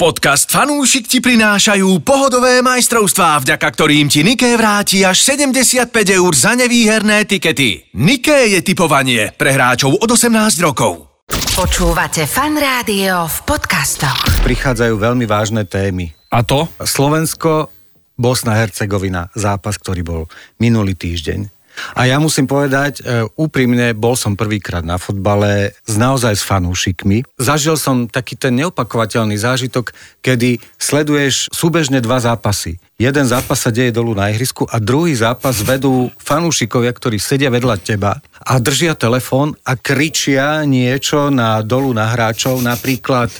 Podcast Fanúšik ti prinášajú pohodové majstrovstvá, vďaka ktorým ti Niké vráti až 75 eur za nevýherné tikety. Niké je typovanie pre hráčov od 18 rokov. Počúvate fan rádio v podcastoch. prichádzajú veľmi vážne témy. A to? Slovensko, Bosna, Hercegovina, zápas, ktorý bol minulý týždeň. A ja musím povedať, e, úprimne, bol som prvýkrát na fotbale s naozaj s fanúšikmi. Zažil som taký ten neopakovateľný zážitok, kedy sleduješ súbežne dva zápasy. Jeden zápas sa deje dolu na ihrisku a druhý zápas vedú fanúšikovia, ktorí sedia vedľa teba a držia telefón a kričia niečo na dolu na hráčov, napríklad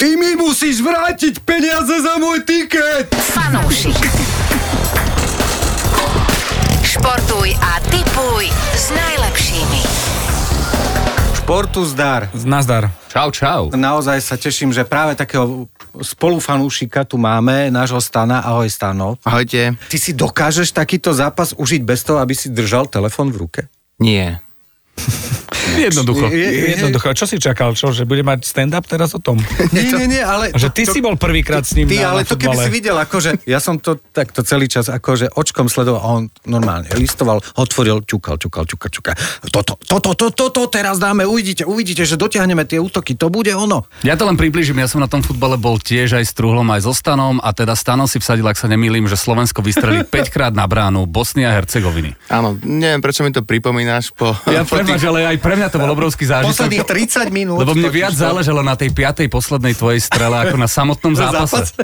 Ty mi musíš vrátiť peniaze za môj tiket! Fanúšik. Športuj a tipuj s najlepšími. Športu zdar. Nazdar. Čau, čau. Naozaj sa teším, že práve takého spolufanúšika tu máme, nášho Stana. Ahoj, Stano. Ahojte. Ty si dokážeš takýto zápas užiť bez toho, aby si držal telefon v ruke? Nie. Jednoducho. Je- je- je- Jednoducho. Čo si čakal? Čo, že bude mať stand-up teraz o tom? Nie, nie, nie, ale... A že ty si bol prvýkrát s ním Ty, na, ale na to keby si videl, akože ja som to takto celý čas akože očkom sledoval a on normálne listoval, otvoril, ťukal, ťukal, ťukal, ťukal. Toto, toto, toto, toto teraz dáme, uvidíte, uvidíte, že dotiahneme tie útoky, to bude ono. Ja to len približím, ja som na tom futbale bol tiež aj s Truhlom, aj so Stanom a teda Stanom si vsadil, ak sa nemýlim, že Slovensko vystrelí 5 krát na bránu Bosny a Hercegoviny. Áno, neviem, prečo mi to pripomínaš po... Ja po prepáč, ale aj pre mňa to bol obrovský zážitok. Posledných 30 minút. Lebo mne viac záležalo na tej piatej poslednej tvojej strele ako na samotnom zápase.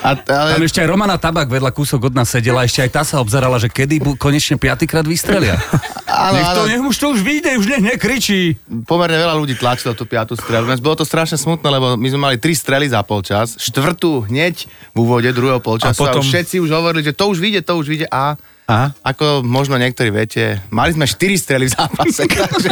A, ale, Tam ešte aj Romana Tabak vedľa kúsok od nás sedela, ešte aj tá sa obzerala, že kedy bu- konečne piatýkrát vystrelia. áno, nech, to, áno, nech už to už vyjde, už nech nekričí. pomerne veľa ľudí tlačilo tú piatú strelu. Dnes bolo to strašne smutné, lebo my sme mali tri strely za polčas, štvrtú hneď v úvode druhého polčasu a, A potom- už všetci už hovorili, že to už vyjde, to už vyjde a... A? Ako možno niektorí viete, mali sme 4 strely v zápase, takže...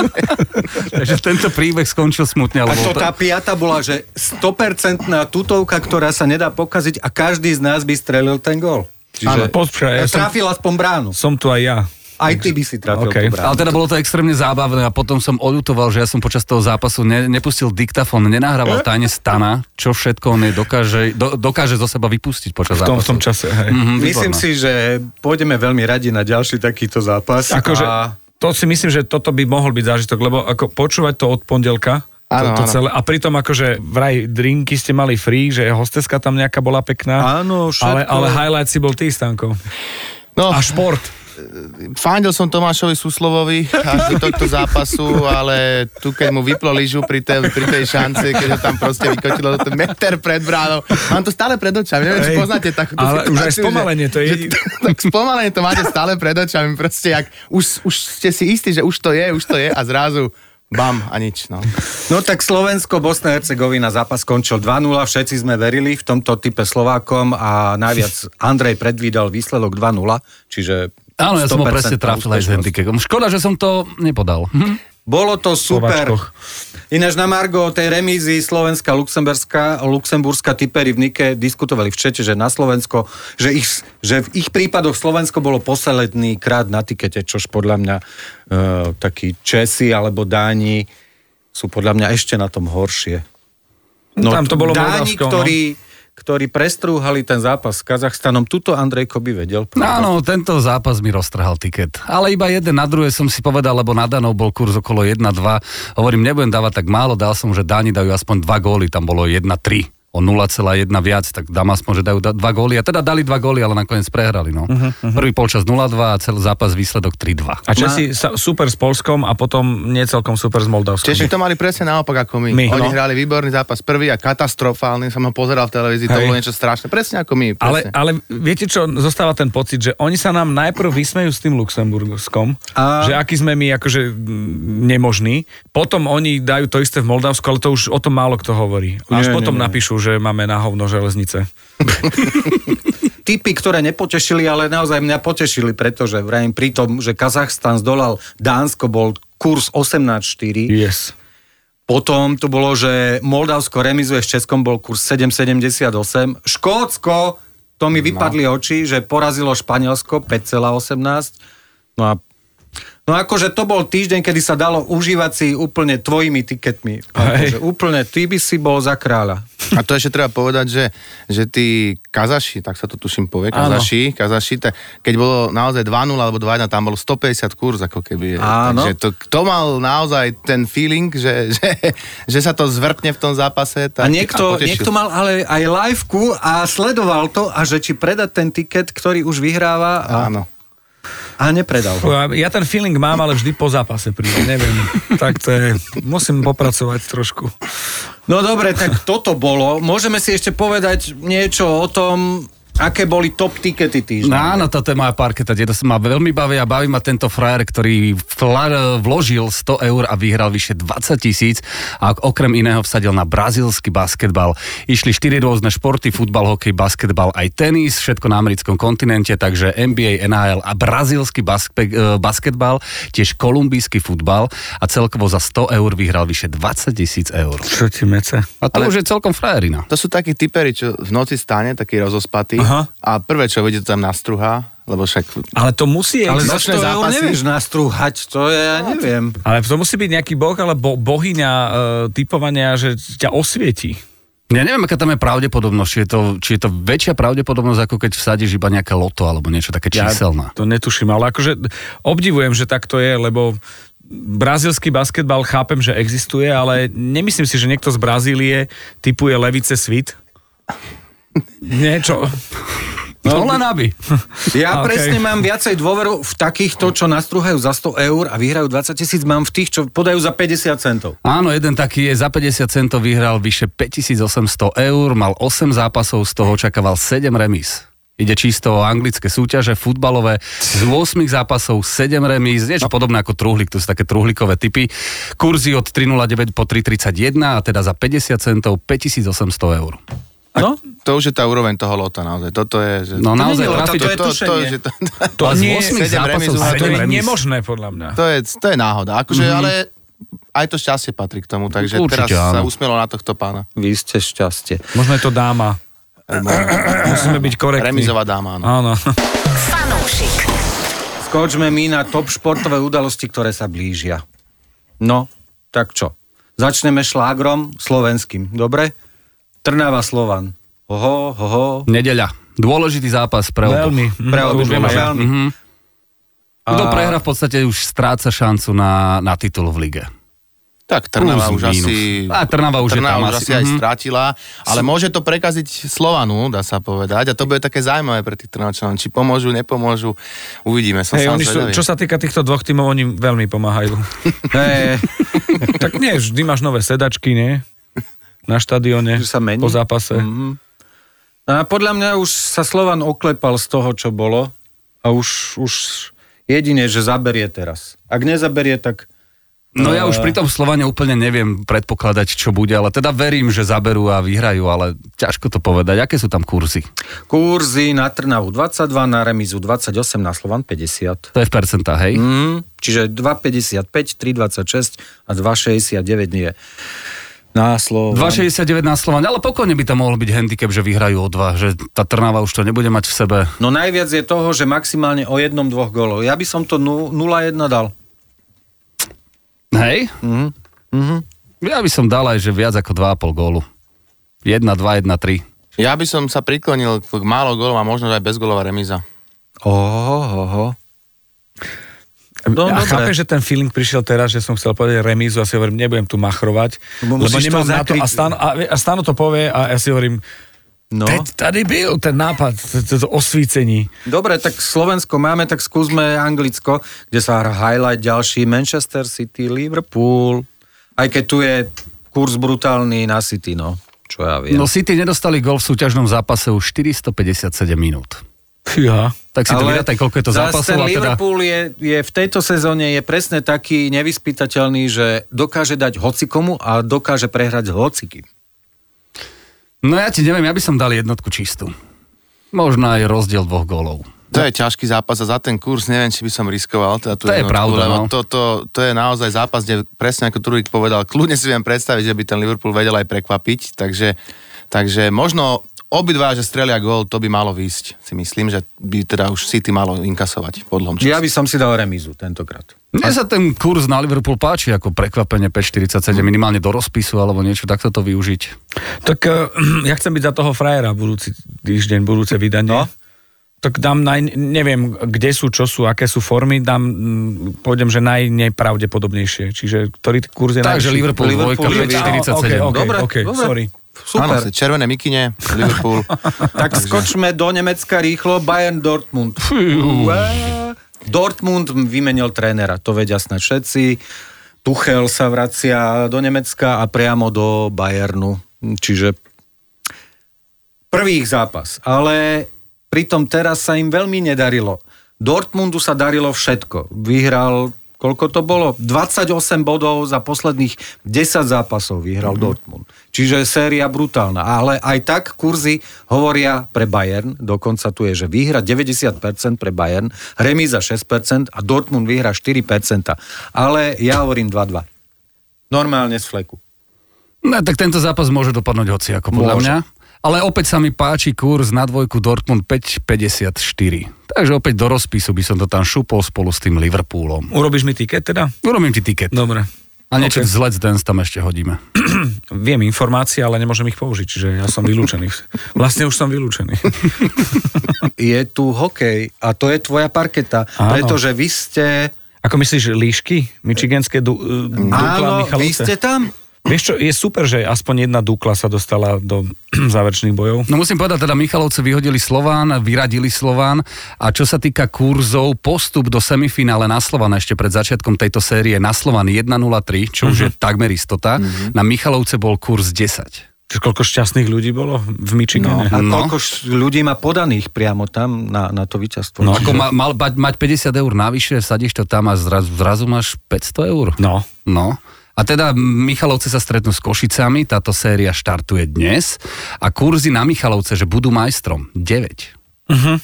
Takže tento príbeh skončil smutne. A to tá piata bola, že 100% tutovka, ktorá sa nedá pokaziť a každý z nás by strelil ten gól. Áno, Čiže počkaj, ja som, trafil aspoň bránu. som tu aj ja. Aj ty by si trafil OK. tú bránu. Ale teda bolo to extrémne zábavné a potom som oľutoval, že ja som počas toho zápasu ne, nepustil diktafón, nenahrával tajne stana, čo všetko on je dokáže, do, dokáže zo seba vypustiť počas V tom, v zápasu. tom čase, hej. Mhm, Myslím si, že pôjdeme veľmi radi na ďalší takýto zápas. Akože, a... to si myslím, že toto by mohol byť zážitok, lebo ako počúvať to od pondelka, Áno, to, to áno. celé, a pritom akože vraj drinky ste mali free, že hosteska tam nejaká bola pekná. Áno, všetko. ale, ale highlight si bol ty, Stanko. No, A šport. Fandil som Tomášovi Suslovovi až do tohto zápasu, ale tu keď mu vyplo lyžu pri, tej, pri tej šance, keď ho tam proste vykotilo ten meter pred bránou. Mám to stále pred očami, neviem, či poznáte takúto Ale už aj spomalenie, to je že, tak spomalenie to máte stále pred očami, proste jak, už, už ste si istí, že už to je, už to je a zrazu bam a nič, no. No tak Slovensko, Bosna Hercegovina zápas skončil 2-0, všetci sme verili v tomto type Slovákom a najviac Andrej predvídal výsledok 2-0, čiže Áno, ja som ho 100% presne trafil aj s handicapom. Škoda, že som to nepodal. Hm? Bolo to super. Slováčkoch. Ináč na Margo tej remízy Slovenska, Luxemburská, Luxemburská typery v Nike diskutovali v čete, že na Slovensko, že, ich, že v ich prípadoch Slovensko bolo posledný krát na tikete, čož podľa mňa e, takí Česi alebo Dáni sú podľa mňa ešte na tom horšie. No, tam to bolo Dáni, Moldavsko, no. Ktorí, prestrúhali ten zápas s Kazachstanom, tuto Andrejko by vedel. Áno, tento zápas mi roztrhal tiket. Ale iba jeden na druhé som si povedal, lebo na Danov bol kurz okolo 1-2. Hovorím, nebudem dávať tak málo, dal som, že Dáni dajú aspoň 2 góly, tam bolo 1-3 o 0,1 viac, tak dám aspoň, že dajú da- dva góly. A teda dali dva góly, ale nakoniec prehrali. No. Uh-huh, uh-huh. Prvý polčas 0-2 a celý zápas výsledok 3-2. A Česi sa, super s Polskom a potom nie celkom super s Moldavskom. Češi to mali presne naopak ako my. My, Oni no. hrali výborný zápas prvý a katastrofálny, som ho pozeral v televízii, to Hej. bolo niečo strašné. Presne ako my. Ale, Presne. ale viete čo, zostáva ten pocit, že oni sa nám najprv vysmejú s tým Luxemburskom, A- že aký sme my akože nemožní, potom oni dajú to isté v Moldavsku, ale to už o tom málo kto hovorí. Až Nie, potom nie, nie. napíšu, že máme na hovno železnice. typy, ktoré nepotešili, ale naozaj mňa potešili, pretože vrajím pri tom, že Kazachstan zdolal Dánsko, bol kurz 18-4. Yes. Potom tu bolo, že Moldavsko remizuje s Českom, bol kurz 7,78. Škótsko, to mi vypadli oči, že porazilo Španielsko 5,18. No a No akože to bol týždeň, kedy sa dalo užívať si úplne tvojimi tiketmi. Akože úplne, ty by si bol za kráľa. A to ešte treba povedať, že, že tí kazaši, tak sa to tuším povie, kazaši, kazaši tak keď bolo naozaj 2-0 alebo 2-1, tam bolo 150 kurz, ako keby. Áno. Takže to, kto mal naozaj ten feeling, že, že, že sa to zvrtne v tom zápase, tak A niekto, potešil. niekto mal ale aj liveku a sledoval to a že či predať ten tiket, ktorý už vyhráva a, Áno. A nepredal ho. Ja- ten feeling mám, ale vždy po zápase príde, neviem. Tak to je, musím popracovať trošku. No dobre, tak toto bolo. Môžeme si ešte povedať niečo o tom, aké boli top tikety No týždňa. áno, toto je moja parketa, tieto sa ma veľmi bavia a baví ma tento frajer, ktorý vložil 100 eur a vyhral vyše 20 tisíc a okrem iného vsadil na brazílsky basketbal. Išli 4 rôzne športy, futbal, hokej, basketbal, aj tenis, všetko na americkom kontinente, takže NBA, NHL a brazílsky baspe, e, basketbal, tiež kolumbijský futbal a celkovo za 100 eur vyhral vyše 20 tisíc eur. Čo ti mece? A to Ale... už je celkom frajerina. To sú takí typeri, čo v noci stane, taký rozospatý Aha. a prvé, čo vidí, to tam nastruhá, lebo však Ale to musí... Ale za 100 eur zápasy? nevieš nastrúhať, to je, ja neviem. Ale to musí byť nejaký boh alebo bohyňa e, typovania, že ťa osvietí. Ja neviem, aká tam je pravdepodobnosť, či je, to, či je to väčšia pravdepodobnosť, ako keď vsadíš iba nejaké loto alebo niečo také číselné. to netuším, ale akože obdivujem, že tak to je, lebo brazilský basketbal chápem, že existuje, ale nemyslím si, že niekto z Brazílie typuje Levice Svit. Niečo. No len aby. Ja okej. presne mám viacej dôveru v takýchto, čo nastrúhajú za 100 eur a vyhrajú 20 tisíc, mám v tých, čo podajú za 50 centov. Áno, jeden taký je, za 50 centov vyhral vyše 5800 eur, mal 8 zápasov, z toho očakával 7 remíz. Ide čisto o anglické súťaže, futbalové, z 8 zápasov 7 remíz, niečo no. podobné ako truhlík, to sú také truhlíkové typy. Kurzy od 3,09 po 3,31 a teda za 50 centov 5800 eur. No, to už je tá úroveň toho lota naozaj. Toto je... Že... No naozaj lota, trafiť... to je tušenie. že to, To z nie, 8 sedem zápasov remíz, ale to je nemožné podľa mňa. to, je, to je náhoda. Akože, mm-hmm. ale aj to šťastie patrí k tomu, takže Určite teraz sa áno. usmielo na tohto pána. vy ste šťastie. Možno je to dáma. Musíme byť korektní. Remizová dáma, áno. Áno. Fanúšik. Skočme my na top športové udalosti, ktoré sa blížia. No, tak čo? Začneme šlágrom slovenským, dobre? Trnava Slovan. Hoho, hoho. Nedeľa. Dôležitý zápas pre oboch. Veľmi. Pre už obidvoch viem aj ja. veľmi. Mhm. Kto A- prehra v podstate už stráca šancu na, na titul v lige. Tak Trnava Plus, už mínus. asi... A Trnava už je tam už asi, asi aj mhm. strátila, ale môže to prekaziť Slovanu, dá sa povedať, a to bude také zaujímavé pre tých Trnavčanov. Či pomôžu, nepomôžu, uvidíme. Som sám oni sú, čo sa týka týchto dvoch tímov, oni veľmi pomáhajú. Tak nie, vždy máš nové sedačky, nie? Na štadióne, Že sa mení? po zápase. Mhm. No a podľa mňa už sa Slovan oklepal z toho, čo bolo a už, už jedine, že zaberie teraz. Ak nezaberie, tak No ja už pri tom Slovane úplne neviem predpokladať, čo bude, ale teda verím, že zaberú a vyhrajú, ale ťažko to povedať. Aké sú tam kurzy? kurzy na Trnavu 22, na remizu 28, na Slovan 50. To je v percentách, hej? Mm, čiže 2,55, 3,26 a 2,69 nie. Na Slovan. 2,69 na Slovan, ale pokojne by tam mohol byť handicap, že vyhrajú o dva, že tá Trnava už to nebude mať v sebe. No najviac je toho, že maximálne o jednom, dvoch golov. Ja by som to nu- 0-1 dal. Hej? Mhm. Mhm. Ja by som dal aj, že viac ako 2,5 gólu. 1, 2, 1, 3. Ja by som sa priklonil k málo gólov a možno aj bezgólová remíza. Oho, oho. No, ja dobre. chápem, že ten feeling prišiel teraz, že som chcel povedať remízu a si hovorím, nebudem tu machrovať, Lebo lebo nemám to na to a. Stano, a, a Stano to povie a ja si hovorím, No. Teď tady byl ten nápad, to, to osvícení. Dobre, tak Slovensko máme, tak skúsme Anglicko, kde sa hrá highlight ďalší Manchester City, Liverpool. Aj keď tu je kurz brutálny na City, no. Čo ja viem. No City nedostali gol v súťažnom zápase už 457 minút. Fíha. Tak si to vyrátaj, koľko je to zápasov ten teda... Liverpool je, je v tejto sezóne je presne taký nevyspytateľný, že dokáže dať hocikomu a dokáže prehrať hocikým. No ja ti neviem, ja by som dal jednotku čistú. Možno aj rozdiel dvoch gólov. To je ťažký zápas a za ten kurz neviem, či by som riskoval. Teda tú To je jednotku, pravda, lebo no. to, to, to, je naozaj zápas, kde presne ako Trudik povedal, kľudne si viem predstaviť, že by ten Liverpool vedel aj prekvapiť, takže, takže možno obidva, že strelia gól, to by malo výjsť. Si myslím, že by teda už City malo inkasovať podľom času. Ja by som si dal remízu tentokrát. Mne sa ten kurz na Liverpool páči ako prekvapenie 5,47 minimálne do rozpisu alebo niečo takto to využiť. Tak uh, ja chcem byť za toho frajera budúci týždeň, budúce vydanie. No. Tak dám, naj, neviem, kde sú, čo sú, aké sú formy, dám, mm, pôjdem, že najnepravdepodobnejšie. Čiže ktorý kurz je Takže najvyšší? Liverpool, Liverpool dvojka je- 5,47. Okay, okay, Dobre, okay, dobre. sorry. Áno, Super. červené mikine, Liverpool. Tak skočme do Nemecka rýchlo. Bayern Dortmund. Dortmund vymenil trénera, to vedia snad všetci. Tuchel sa vracia do Nemecka a priamo do Bayernu. Čiže prvý ich zápas. Ale pritom teraz sa im veľmi nedarilo. Dortmundu sa darilo všetko. Vyhral, koľko to bolo? 28 bodov za posledných 10 zápasov vyhral mm-hmm. Dortmund. Čiže séria brutálna. Ale aj tak kurzy hovoria pre Bayern, dokonca tu je, že vyhra 90% pre Bayern, remíza 6% a Dortmund vyhra 4%. Ale ja hovorím 2-2. Normálne z fleku. No, tak tento zápas môže dopadnúť hoci ako podľa Môže. mňa. Ale opäť sa mi páči kurz na dvojku Dortmund 5,54. Takže opäť do rozpisu by som to tam šupol spolu s tým Liverpoolom. Urobíš mi tiket teda? Urobím ti tiket. Dobre. A niečo Ok. z Let's Dance tam ešte hodíme. Viem informácie, ale nemôžem ich použiť, čiže ja som vylúčený. Vlastne už som vylúčený. Je tu hokej a to je tvoja parketa, Áno. pretože vy ste... Ako myslíš, líšky? Michiganské du, uh, Dukla Áno, Michalovce? vy ste tam? Vieš čo, je super, že aspoň jedna Dukla sa dostala do záverečných bojov. No musím povedať, teda Michalovce vyhodili Slován, vyradili Slován a čo sa týka kurzov, postup do semifinále na Slován ešte pred začiatkom tejto série na Slován 1.03, čo už je takmer istota, na Michalovce bol kurz 10. Čiže koľko šťastných ľudí bolo v Michigane? A No. koľko š- ľudí má podaných priamo tam na, na to víťazstvo? No, ako ma, mal mať, mať 50 eur navyše, sadíš to tam a zrazu, zrazu máš 500 eur. No. No. A teda Michalovce sa stretnú s Košicami, táto séria štartuje dnes a kurzy na Michalovce, že budú majstrom 9. Uh-huh.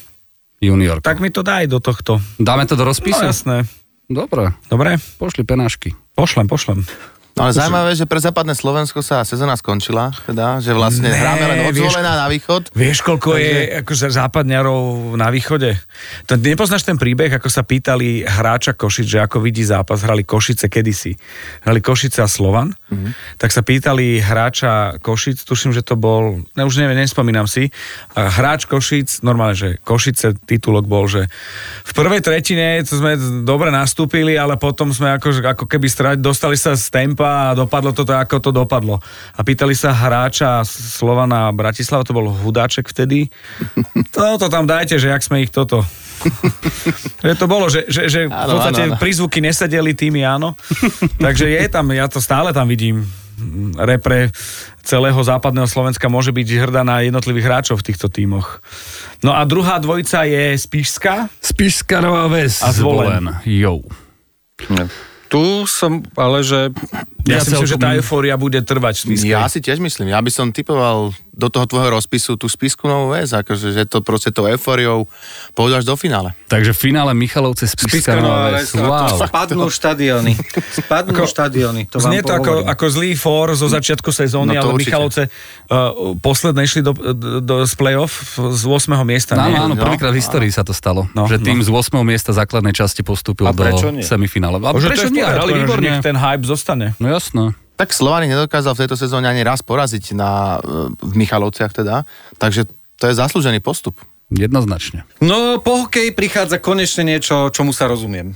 Junior. Tak mi to daj do tohto. Dáme to do No rozpisu? jasné. Dobre, Dobre, pošli penášky. pošlem, pošlem. No ale zaujímavé, že pre západné Slovensko sa sezóna skončila, teda, že vlastne Né, hráme len od vieš- na východ. Vieš, koľko je akože západňarov na východe? To, nepoznáš ten príbeh, ako sa pýtali hráča Košic, že ako vidí zápas, hrali Košice kedysi. Hrali Košice a Slovan. Mm-hmm. Tak sa pýtali hráča Košic, tuším, že to bol, ne, už neviem, nespomínam si, hráč Košic, normálne, že Košice titulok bol, že v prvej tretine to sme dobre nastúpili, ale potom sme ako, ako keby strať, dostali sa z tempa a dopadlo to tak, ako to dopadlo. A pýtali sa hráča Slovana Bratislava, to bol Hudáček vtedy. To, to tam dajte, že jak sme ich toto. že to bolo, že, že, že v Áno, podstate áno, áno. prízvuky nesedeli tými, áno. Takže je tam, ja to stále tam vidím. Repre celého západného Slovenska môže byť hrdá na jednotlivých hráčov v týchto tímoch. No a druhá dvojica je Spišská. Spišská Nová Ves. A Zvolen. Jo. Tu som, ale že... Ja, Ja si myslím, že tá eufória bude trvať v. Ja si tiež myslím, ja by som typoval do toho tvojho rozpisu tú spisku novú väz, akože že to proste tou eufóriou pôjdu až do finále. Takže v finále Michalovce Spišská Nová Ves. Wow. Spadnú štadióny. Spadnú štadióny. To vám Znie to ako, ako zlý for zo začiatku sezóny, No ale určite. Michalovce uh, posledné išli do, do, do z play-off z 8. miesta. Áno, nie? áno, No, prvýkrát v histórii sa to stalo. No, že tým no. z 8. miesta základnej časti postúpil do semifinále. A prečo nie? Hrali výborne. ten hype zostane. No jasno. Tak Slovani nedokázal v tejto sezóne ani raz poraziť na, e, v Michalovciach teda, takže to je zaslúžený postup. Jednoznačne. No, po hokeji prichádza konečne niečo, čomu sa rozumiem.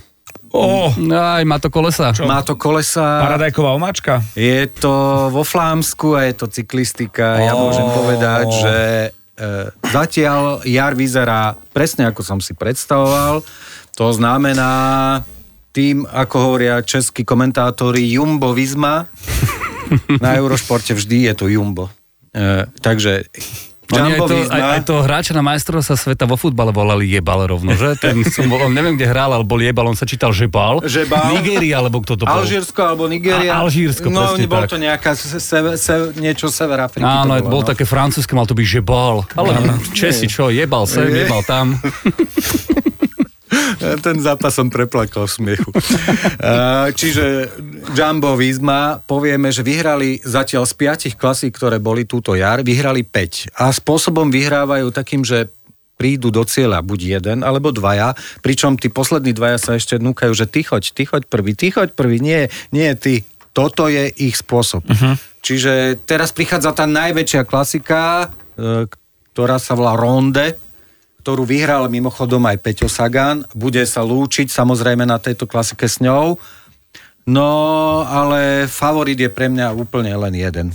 Oh, Aj, má to kolesa. Má to kolesa, paradajková omáčka. je to vo Flámsku a je to cyklistika. Ja Ó. môžem povedať, že e, zatiaľ jar vyzerá presne ako som si predstavoval. To znamená tým, ako hovoria českí komentátori, Jumbo Visma. Na Eurošporte vždy je to Jumbo. E, takže Oni aj, to, aj, aj to hráča na majstrovstva sveta vo futbale volali Jebal rovno, že? Ten som on neviem, kde hral, ale bol Jebal, on sa čítal Žebal. Žebal. Nigéria, alebo kto to bol. Alžírsko alebo Nigeria. A- Alžírsko, no, presne bol tak. to nejaká se, se, se, niečo sever Afriky. Áno, to bol no. také francúzske, mal to byť Žebal. Ale Česi, čo, jebal sem, Je. jebal tam. Ten zápas som preplakal v smiechu. Čiže Jumbo Visma, povieme, že vyhrali zatiaľ z piatich klasí, ktoré boli túto jar, vyhrali 5. A spôsobom vyhrávajú takým, že prídu do cieľa buď jeden alebo dvaja, pričom tí poslední dvaja sa ešte núkajú, že ty choď, ty choď prvý, ty choď prvý, nie, nie ty. Toto je ich spôsob. Uh-huh. Čiže teraz prichádza tá najväčšia klasika, e, ktorá sa volá Ronde, ktorú vyhral mimochodom aj Peťo Sagan. Bude sa lúčiť samozrejme na tejto klasike s ňou. No, ale favorit je pre mňa úplne len jeden.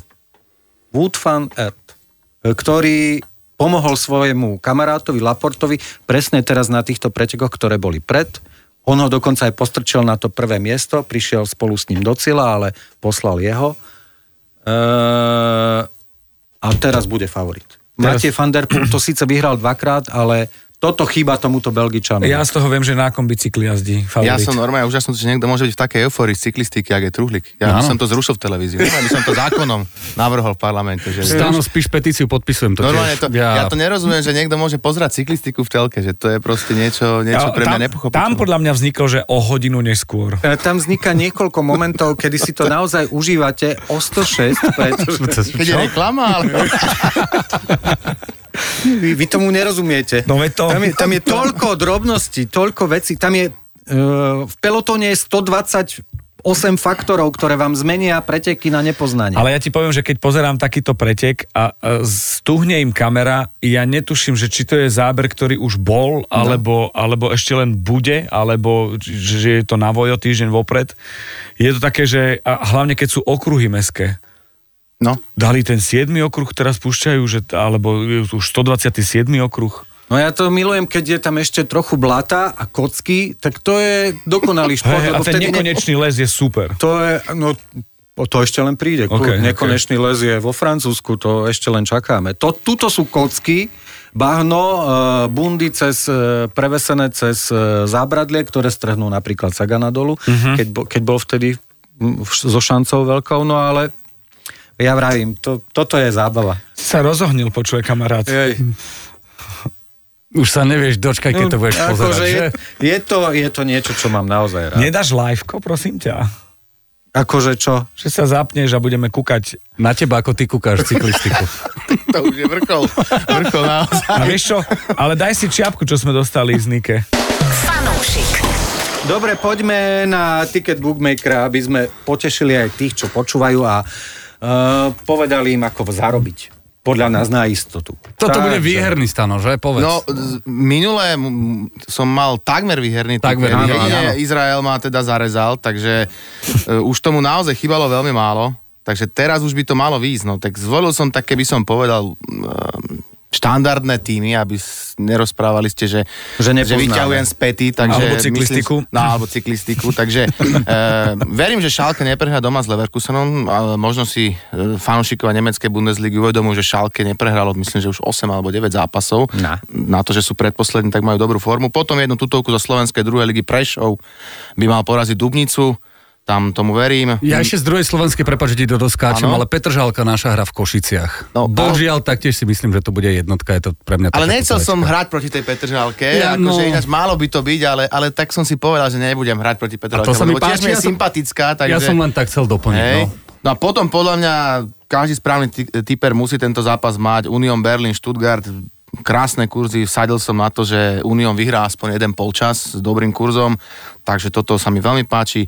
Wood van Aert, ktorý pomohol svojemu kamarátovi Laportovi presne teraz na týchto pretekoch, ktoré boli pred. On ho dokonca aj postrčil na to prvé miesto, prišiel spolu s ním do cieľa, ale poslal jeho. Ehm, a teraz bude favorit. Matej van der Poel to síce vyhral dvakrát, ale toto chýba tomuto Belgičanu. Ja z toho viem, že na akom bicykli jazdí favorit. Ja som normálne úžasný, že niekto môže byť v takej eufórii z cyklistiky, ak je truhlík. Ja no. som to zrušil v televízii. Normálne by som to zákonom navrhol v parlamente. Že Stáno spíš petíciu, podpisujem to Normálne to, ja. ja. to nerozumiem, že niekto môže pozerať cyklistiku v telke, že to je proste niečo, niečo ja, pre mňa nepochopiteľné. Tam podľa mňa vzniklo, že o hodinu neskôr. E, tam vzniká niekoľko momentov, kedy si to naozaj užívate o 106, pretože... Keď je reklama, ale... Vy, vy tomu nerozumiete. No to... tam, je, tam je toľko drobností, toľko vecí. Tam je, uh, v pelotóne je 120 8 faktorov, ktoré vám zmenia preteky na nepoznanie. Ale ja ti poviem, že keď pozerám takýto pretek a, stuhne im kamera, ja netuším, že či to je záber, ktorý už bol, no. alebo, alebo ešte len bude, alebo že je to na vojo týždeň vopred. Je to také, že a hlavne keď sú okruhy meské, No. Dali ten 7. okruh, teraz púšťajú, že, alebo už 127. okruh. No ja to milujem, keď je tam ešte trochu blata a kocky, tak to je dokonalý šport. Hey, a ten nekonečný ne... les je super. To je, no, to ešte len príde. Okay, Nekonečný okay. les je vo Francúzsku, to ešte len čakáme. To, tuto sú kocky, bahno, uh, bundy cez, uh, prevesené cez uh, zábradlie, ktoré strhnú napríklad Sagana dolu, uh-huh. keď, bo, keď bol vtedy so šancou veľkou, no ale ja vravím, to, toto je zábava. Sa rozohnil, počuje kamarát. Jej. Už sa nevieš dočkať, keď to budeš no, pozerať, že? Je, je, to, je to niečo, čo mám naozaj rád. Nedáš liveko, prosím ťa? Akože čo? Že sa zapneš a budeme kúkať. Na teba, ako ty kúkaš cyklistiku. to už je vrchol. Vrchol naozaj. A vieš čo? Ale daj si čiapku, čo sme dostali z Nike. Fanúšik. Dobre, poďme na Ticket Bookmaker, aby sme potešili aj tých, čo počúvajú a povedali im, ako zarobiť podľa nás na istotu. Toto bude výherný stano, že? Povedz. No, minulé som mal takmer výherný takmer, áno, áno. Izrael ma teda zarezal, takže uh, už tomu naozaj chýbalo veľmi málo. Takže teraz už by to malo výjsť. No, tak zvolil som tak, keby som povedal, uh, štandardné týmy, aby nerozprávali ste, že, že, že vyťahujem z pety. Takže alebo cyklistiku. Myslím, no, alebo cyklistiku. takže e, verím, že Schalke neprehrá doma s Leverkusenom, ale možno si e, fanúšikovia nemeckej Bundesligy uvedomujú, že Schalke neprehralo, myslím, že už 8 alebo 9 zápasov. Na. na to, že sú predposlední, tak majú dobrú formu. Potom jednu tutovku zo slovenskej druhej ligy Prešov by mal poraziť Dubnicu tam tomu verím. Ja ešte z druhej slovenskej, prepáč, že ti to doskáčem, ale Petržalka naša hra v Košiciach. No, Božiaľ, taktiež si myslím, že to bude jednotka, je to pre mňa Ale nechcel som hrať proti tej Petržalke, ja, akože no... ináč málo by to byť, ale, ale tak som si povedal, že nebudem hrať proti Petržalke. A to sa mi páči, ja je sympatická. Takže... Ja som len tak chcel doplniť. Hej. No. no a potom podľa mňa každý správny typer musí tento zápas mať. Union Berlin, Stuttgart, krásne kurzy, vsadil som na to, že Union vyhrá aspoň jeden polčas s dobrým kurzom, takže toto sa mi veľmi páči.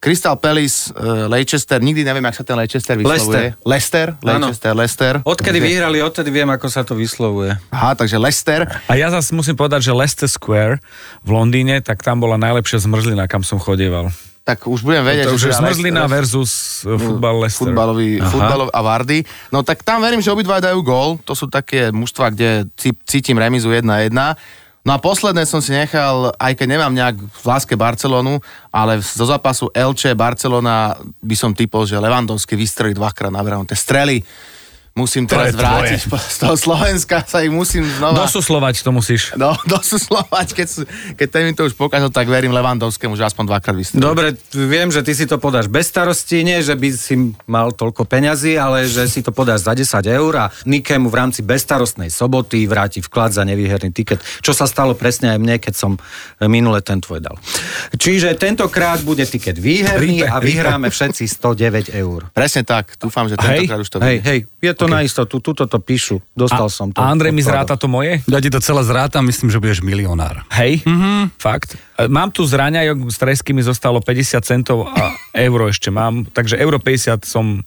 Crystal Palace, uh, Leicester, nikdy neviem, ak sa ten Leicester vyslovuje. Leicester. Leicester, Leicester, Leicester. Odkedy takže... vyhrali, odtedy viem, ako sa to vyslovuje. Aha, takže Leicester. A ja zase musím povedať, že Leicester Square v Londýne, tak tam bola najlepšia zmrzlina, kam som chodieval. Tak už budem vedieť, to, že... Už je zmrzlina versus eh, futbal Leicester. Futbalový, futbalov a Vardy. No tak tam verím, že obidva dajú gól. To sú také mužstva, kde cítim remizu 1-1. No a posledné som si nechal, aj keď nemám nejak v láske Barcelonu, ale zo zápasu Elche Barcelona by som typol, že Levandovský vystrelí dvakrát na bránu. Tie strely musím teraz vrátiť z toho Slovenska, sa ich musím znova... Dosuslovať to musíš. No, dosuslovať, keď, keď ten mi to už pokazal, tak verím Levandovskému, že aspoň dvakrát vystrelí. Dobre, viem, že ty si to podáš bez starosti, nie, že by si mal toľko peňazí, ale že si to podáš za 10 eur a Nikému v rámci bezstarostnej soboty vráti vklad za nevýherný tiket, čo sa stalo presne aj mne, keď som minule ten tvoj dal. Čiže tentokrát bude tiket výherný a vyhráme všetci 109 eur. Presne tak, dúfam, že tentokrát už to bude. Hej, hej, je to to okay. na istotu, tuto to píšu. Dostal som to. A Andrej mi zráta to moje? Ja ti to celé zrátam, myslím, že budeš milionár. Hej? Mm-hmm. Fakt? E, Mám tu z raňajok z tresky mi zostalo 50 centov a euro ešte mám, takže euro 50 som...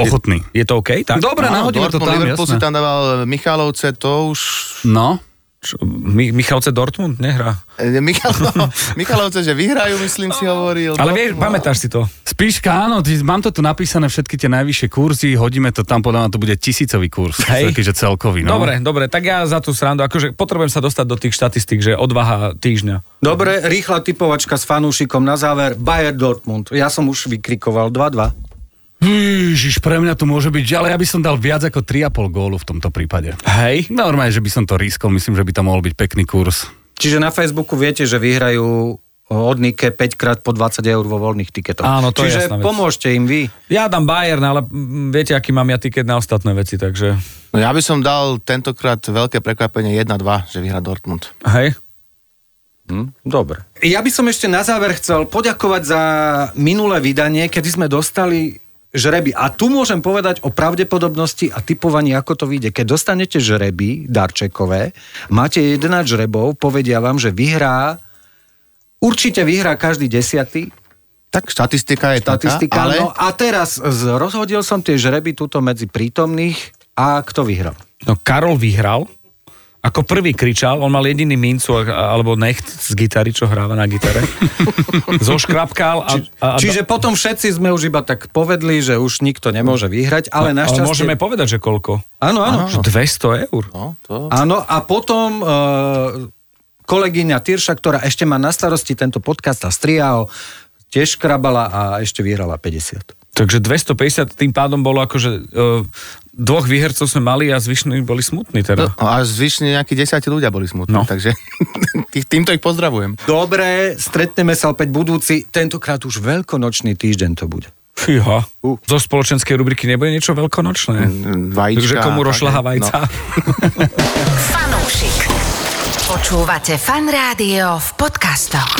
Ochotný. Je to OK? Tak? Dobre, Áno, nahodíme to tam, Liverpool si jasné. tam dával Michalovce, to už... No, Čo, Mi- Michalce Dortmund nehrá. E, Michal, Michalovce, že vyhrajú, myslím si, hovoril. Ale vieš, pamätáš si to? Spíška, áno, ty, mám to tu napísané všetky tie najvyššie kurzy, hodíme to tam, podľa mňa to bude tisícový kurz, Hej. taký, že celkový. No. Dobre, dobre, tak ja za tú srandu, akože potrebujem sa dostať do tých štatistík, že odvaha týždňa. Dobre, rýchla typovačka s fanúšikom na záver. Bayer Dortmund. Ja som už vykrikoval 2-2. Ježiš, pre mňa to môže byť, ale ja by som dal viac ako 3,5 gólu v tomto prípade. Hej? Normálne, že by som to riskol, myslím, že by to mohol byť pekný kurz. Čiže na Facebooku viete, že vyhrajú od Nike 5 krát po 20 eur vo voľných tiketoch. Áno, to je Čiže jasná vec. pomôžte im vy. Ja dám Bayern, ale mm, viete, aký mám ja tiket na ostatné veci, takže... No ja by som dal tentokrát veľké prekvapenie 1-2, že vyhrá Dortmund. Hej? Hm, dobre. Ja by som ešte na záver chcel poďakovať za minulé vydanie, kedy sme dostali žreby. A tu môžem povedať o pravdepodobnosti a typovaní, ako to vyjde. Keď dostanete žreby darčekové, máte 11 žrebov, povedia vám, že vyhrá, určite vyhrá každý desiatý, Tak štatistika je štatistika. taká, ale... No a teraz rozhodil som tie žreby tuto medzi prítomných a kto vyhral? No Karol vyhral, ako prvý kričal, on mal jediný mincu alebo necht z gitary, čo hráva na gitare. Zoškrapkal a, a, a Čiže potom všetci sme už iba tak povedli, že už nikto nemôže vyhrať, ale ale našťastie... môžeme povedať, že koľko? Áno, áno. Že 200 eur. No, to... Áno, a potom uh, kolegyňa Tyrša, ktorá ešte má na starosti tento podcast a striao, tiež krabala a ešte vyhrala 50. Takže 250 tým pádom bolo akože uh, dvoch výhercov sme mali a zvyšní boli smutní teda. No, a zvyšne nejakí desiatí ľudia boli smutní, No. no. takže týmto ich pozdravujem. Dobre, stretneme sa opäť budúci, tentokrát už veľkonočný týždeň to bude. Fíha. Zo spoločenskej rubriky nebude niečo veľkonočné? Vajíčka. Takže komu rošľaha také, vajca? No. Fanúšik. Počúvate fan rádio v podcastoch.